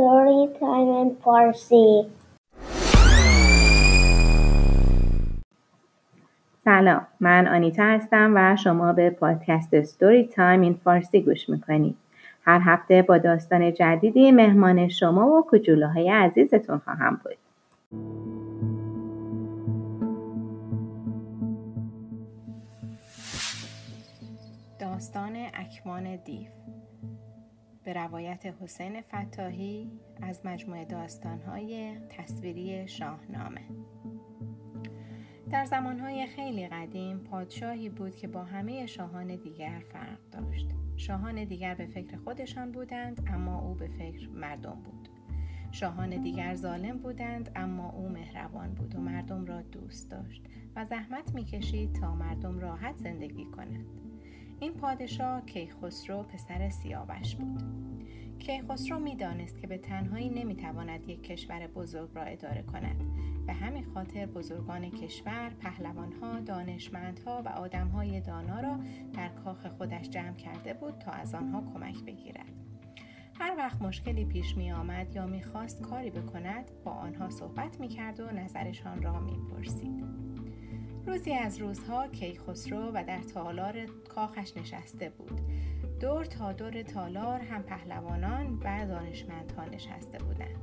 Story Time in Farsi. سلام من آنیتا هستم و شما به پادکست ستوری تایم این فارسی گوش می‌کنید. هر هفته با داستان جدیدی مهمان شما و کجوله عزیزتون خواهم بود. داستان اکوان دیو به روایت حسین فتاحی از مجموعه داستانهای تصویری شاهنامه. در زمانهای خیلی قدیم پادشاهی بود که با همه شاهان دیگر فرق داشت. شاهان دیگر به فکر خودشان بودند اما او به فکر مردم بود. شاهان دیگر ظالم بودند اما او مهربان بود و مردم را دوست داشت و زحمت می‌کشید تا مردم راحت زندگی کنند. این پادشاه کیخسرو پسر سیاوش بود کیخسرو می‌دانست که به تنهایی نمی‌تواند یک کشور بزرگ را اداره کند به همین خاطر بزرگان کشور پهلوانها دانشمندها و آدمهای دانا را در کاخ خودش جمع کرده بود تا از آنها کمک بگیرد هر وقت مشکلی پیش می آمد یا می‌خواست کاری بکند با آنها صحبت می کرد و نظرشان را می پرسید. روزی از روزها کیخسرو و در تالار کاخش نشسته بود. دور تا دور تالار هم پهلوانان و دانشمندها نشسته بودند.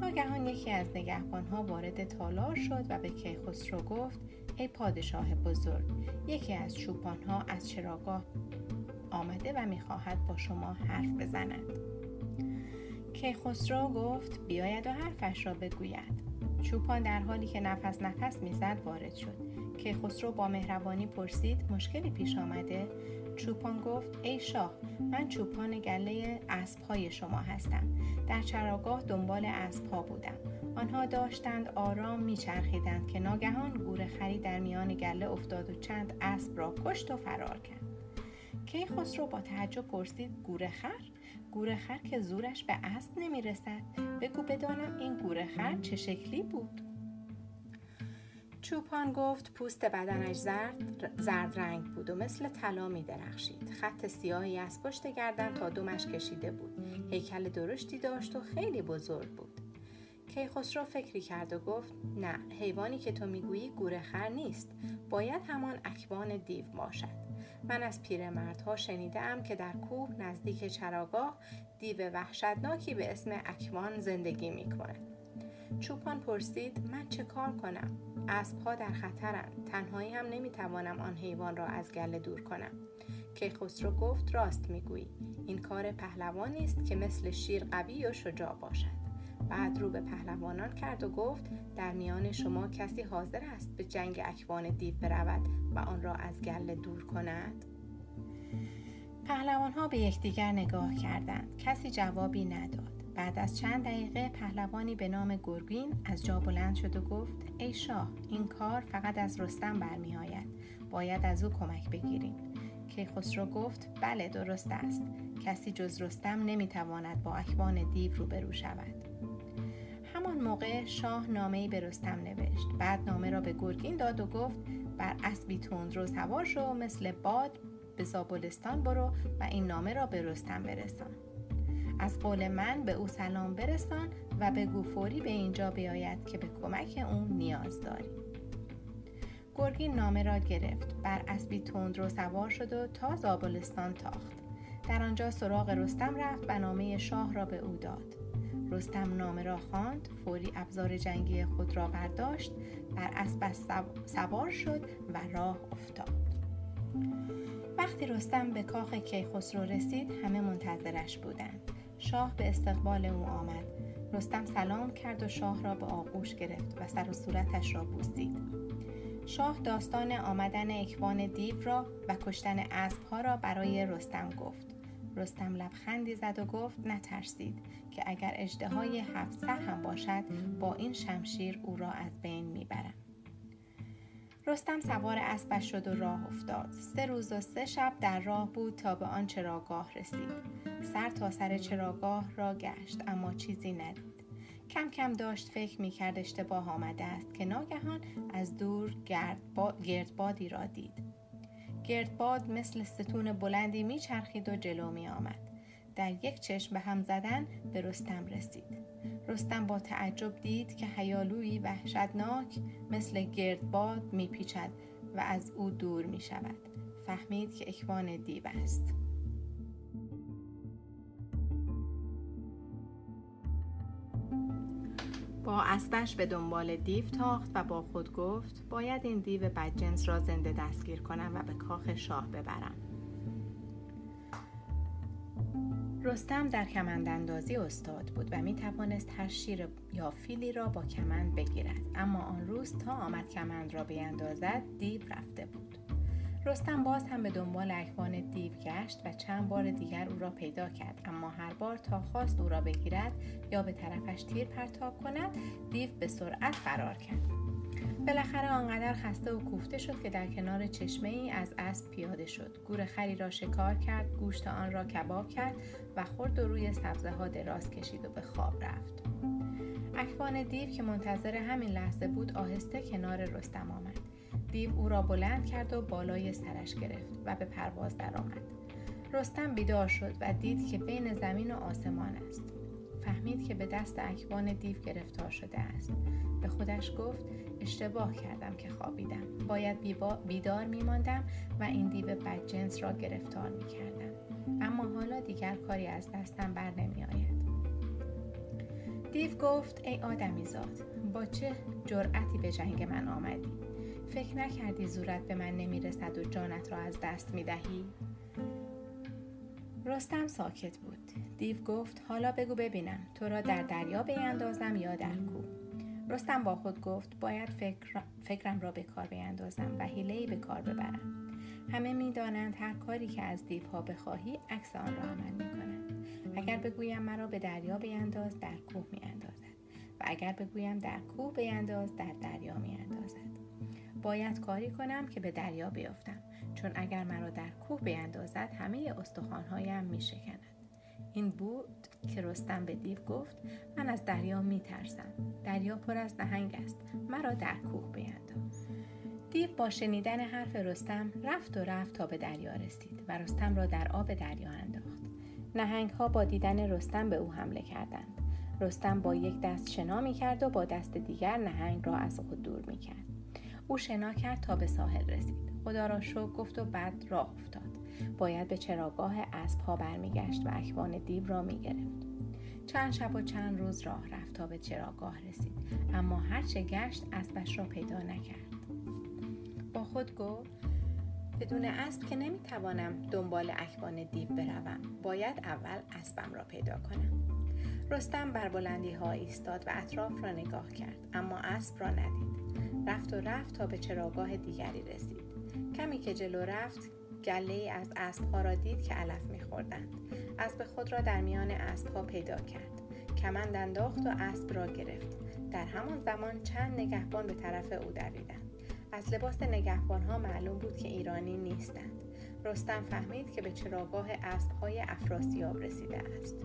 ناگهان یکی از نگهبانها وارد تالار شد و به کیخسرو گفت ای پادشاه بزرگ یکی از چوپانها از چراگاه آمده و می‌خواهد با شما حرف بزند. کیخسرو گفت بیاید و حرفش را بگوید. چوپان در حالی که نفس نفس می‌زد وارد شد. کیخسرو با مهربانی پرسید مشکلی پیش آمده؟ چوپان گفت ای شاه من چوپان گله اسبهای شما هستم. در چراگاه دنبال اسبها بودم. آنها داشتند آرام میچرخیدند که ناگهان گورخری در میان گله افتاد و چند اسب را کشت و فرار کرد. کیخسرو با تعجب پرسید گورخر گورخر که زورش به اسب نمی‌رسد. بگو بدانم این گورخر چه شکلی بود؟ چوپان گفت پوست بدنش زرد, زرد رنگ بود و مثل طلا می درخشید. خط سیاهی از پشت گردن تا دومش کشیده بود. هیکل درشتی داشت و خیلی بزرگ بود. کیخسرو فکری کرد و گفت نه حیوانی که تو می‌گویی گورخر نیست باید همان اکوان دیو باشد من از پیرمردها شنیدم که در کوه نزدیک چراگاه دیو وحشتناکی به اسم اکوان زندگی می‌کنه چوپان پرسید من چه کار کنم؟ اسبها در خطرند تنهایی هم نمی‌توانم آن حیوان را از گله دور کنم. کیخسرو گفت راست می‌گویی. این کار پهلوانی است که مثل شیر قوی و شجاع باشد. بعد رو به پهلوانان کرد و گفت در میان شما کسی حاضر است به جنگ اکوان دیو برود و آن را از گله دور کند؟ پهلوان ها به یکدیگر نگاه کردند. کسی جوابی نداد. بعد از چند دقیقه پهلوانی به نام گرگین از جا بلند شد و گفت ای شاه این کار فقط از رستم برمیآید. باید از او کمک بگیریم. کیخسرو گفت بله درست است. کسی جز رستم نمی‌تواند با اکوان دیو روبرو شود. همان موقع شاه نامهای به رستم نوشت. بعد نامه را به گرگین داد و گفت بر اسبی رو سوار شو مثل باد به زابلستان برو و این نامه را به رستم برسان. از قول من به او سلام برسان و به فوری به اینجا بیاید که به کمک اون نیاز داری گرگین نامه را گرفت بر اسبی تند رو سوار شد و تا زابلستان تاخت. در آنجا سراغ رستم رفت و نامه شاه را به او داد. رستم نامه را خواند فوری ابزار جنگی خود را برداشت بر اسب سوار شد و راه افتاد. وقتی رستم به کاخ کیخسرو رسید همه منتظرش بودند. شاه به استقبال او آمد. رستم سلام کرد و شاه را به آغوش گرفت و سر و صورتش را بوسید. شاه داستان آمدن اکوان دیو را و کشتن اسبها را برای رستم گفت. رستم لبخندی زد و گفت نترسید که اگر اجده هفت هم باشد با این شمشیر او را از بین می‌برم. رستم سوار اسبش شد و راه افتاد. سه روز و سه شب در راه بود تا به آن چراگاه رسید. سر تا سر چراگاه را گشت اما چیزی ندید کم کم داشت فکر می کرد اشتباه آمده است که ناگهان از دور گردبادی را دید گردباد مثل ستون بلندی میچرخید و جلو می آمد در یک چشم به هم زدن به رستم رسید رستم با تعجب دید که حیالوی وحشتناک مثل گردباد میپیچد و از او دور می شود. فهمید که اکوان دیو است. با اسبش به دنبال دیو تاخت و با خود گفت باید این دیو بدجنس را زنده دستگیر کنم و به کاخ شاه ببرم. رستم در کمند اندازی استاد بود و می توانست هر شیر یا فیلی را با کمند بگیرد. اما آن روز تا آمد کمند را بیندازد دیو رفته بود. رستم باز هم به دنبال اکوان دیو گشت و چند بار دیگر او را پیدا کرد. اما هر بار تا خواست او را بگیرد یا به طرفش تیر پرتاب کند دیو به سرعت فرار کرد. بالاخره آنقدر خسته و کوفته شد که در کنار چشمه ای از اسب پیاده شد. گور خری را شکار کرد گوشت آن را کباب کرد و خورد و روی سبزه ها دراز کشید و به خواب رفت. اکوان دیو که منتظر همین لحظه بود آهسته کنار رستم آمد. دیو او را بلند کرد و بالای سرش گرفت و به پرواز درآمد. رستم بیدار شد و دید که بین زمین و آسمان است. فهمید که به دست اکوان دیو گرفتار شده است. به خودش گفت اشتباه کردم که خوابیدم. باید بیدار میماندم و این دیو بدجنس را گرفتار می‌کردم. اما حالا دیگر کاری از دستم بر نمی آید. دیو گفت ای آدمی زاد با چه جرأتی به جنگ من آمدی؟ فکر نکردی زورت به من نمی‌رسد و جانت را از دست می دهی؟ رستم ساکت بود. دیو گفت حالا بگو ببینم. تو را در دریا بیندازم یا در کوه؟ رستم با خود گفت باید فکر فکرم را به کار بیندازم و حیلهای به کار ببرم. همه می‌دانند هر کاری که از دیوها بخواهی عکس آن را عمل می‌کنند. اگر بگویم مرا به دریا بینداز در کوه میاندازد و اگر بگویم در کوه بینداز در دریا میاندازد باید کاری کنم که به دریا بیفتم چون اگر مرا در کوه بیندازد همه استخوانهایم میشکند این بود که رستم به دیو گفت من از دریا می ترسم. دریا پر از نهنگ است. مرا در کوه بینداز. دیو با شنیدن حرف رستم رفت و رفت تا به دریا رسید و رستم را در آب دریا انداخت. نهنگ ها با دیدن رستم به او حمله کردند. رستم با یک دست شنا می کرد و با دست دیگر نهنگ را از خود دور می کرد. او شنا کرد تا به ساحل رسید. خدا را شکر گفت و بعد راه افتاد. باید به چراگاه اسب ها برمیگشت و اکوان دیو را می‌گرفت چند شب و چند روز راه رفت تا به چراگاه رسید اما هرچه گشت اسبش را پیدا نکرد با خود گفت بدون اسب که نمی‌توانم دنبال اکوان دیو بروم باید اول اسبم را پیدا کنم رستم بر بلندی ها ایستاد و اطراف را نگاه کرد اما اسب را ندید. رفت و رفت تا به چراگاه دیگری رسید. کمی که جلو رفت گله از اسبها را دید که علف میخوردند. اسب خود را در میان اسبها پیدا کرد. کمند انداخت و اسب را گرفت. در همان زمان چند نگهبان به طرف او دویدند. از لباس نگهبان ها معلوم بود که ایرانی نیستند. رستم فهمید که به چراگاه اسبهای افراسیاب رسیده است.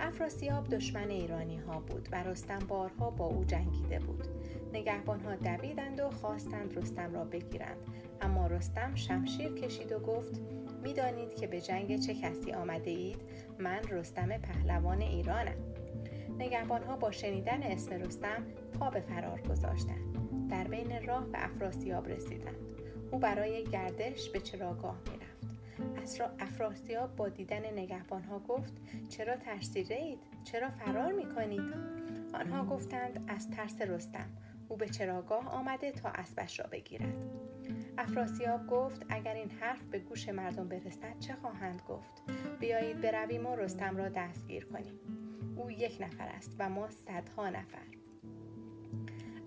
افراسیاب دشمن ایرانی ها بود و رستم بارها با او جنگیده بود. نگهبان ها دویدند و خواستند رستم را بگیرند. اما رستم شمشیر کشید و گفت می‌دانید که به جنگ چه کسی آمده اید؟ من رستم پهلوان ایرانم. نگهبان ها با شنیدن اسم رستم پا به فرار گذاشتند. در بین راه به افراسیاب رسیدند. او برای گردش به چراگاه می‌رفت. افراسیاب با دیدن نگهبان ها گفت چرا ترسیده اید؟ چرا فرار می کنید؟ آنها گفتند از ترس رستم. او به چراگاه آمده تا اسبش را بگیرد. افراسیاب گفت اگر این حرف به گوش مردم برسد چه خواهند گفت؟ بیایید برویم و رستم را دستگیر کنیم. او یک نفر است و ما صدها نفر.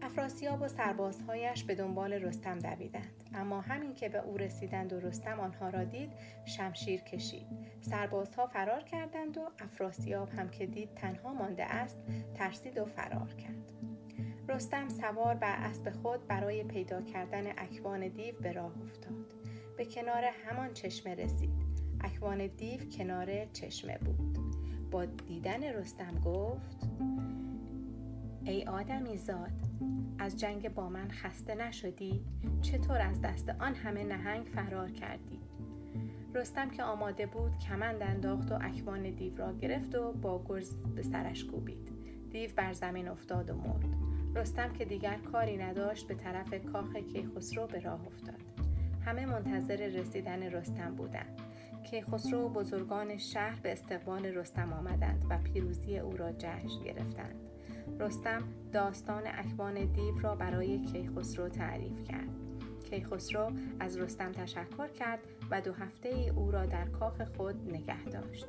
افراسیاب و سربازهایش به دنبال رستم دویدند. اما همین که به او رسیدند و رستم آنها را دید شمشیر کشید. سربازها فرار کردند و افراسیاب هم که دید تنها مانده است ترسید و فرار کرد. رستم سوار بر اسب خود برای پیدا کردن اکوان دیو به راه افتاد. به کنار همان چشمه رسید. اکوان دیو کنار چشمه بود. با دیدن رستم گفت ای آدمی زاد از جنگ با من خسته نشدی؟ چطور از دست آن همه نهنگ فرار کردی؟ رستم که آماده بود کمند انداخت و اکوان دیو را گرفت و با گرز به سرش کوبید دیو بر زمین افتاد و مرد رستم که دیگر کاری نداشت به طرف کاخ کیخسرو به راه افتاد همه منتظر رسیدن رستم بودند کیخسرو و بزرگان شهر به استقبال رستم آمدند و پیروزی او را جشن گرفتند. رستم داستان اکوان دیو را برای کیخسرو تعریف کرد. کیخسرو از رستم تشکر کرد و دو هفته ای او را در کاخ خود نگه داشت.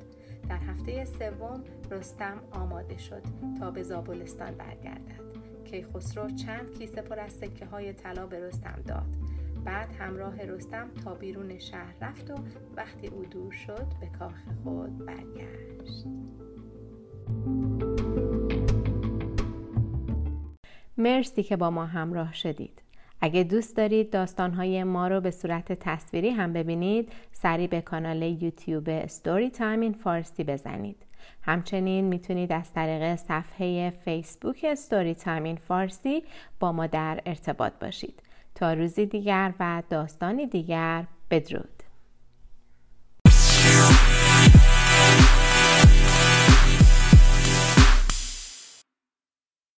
در هفته سوم رستم آماده شد تا به زابلستان برگردد. کیخسرو چند کیسه پر از سکه های طلا به رستم داد. بعد همراه رستم تا بیرون شهر رفت و وقتی او دور شد به کاخ خود برگشت. مرسی که با ما همراه شدید. اگه دوست دارید داستانهای ما رو به صورت تصویری هم ببینید سریع به کانال یوتیوب ستوری تایم این فارسی بزنید. همچنین می‌تونید از طریق صفحه فیسبوک ستوری تایم این فارسی با ما در ارتباط باشید. تا روزی دیگر و داستانی دیگر بدرود.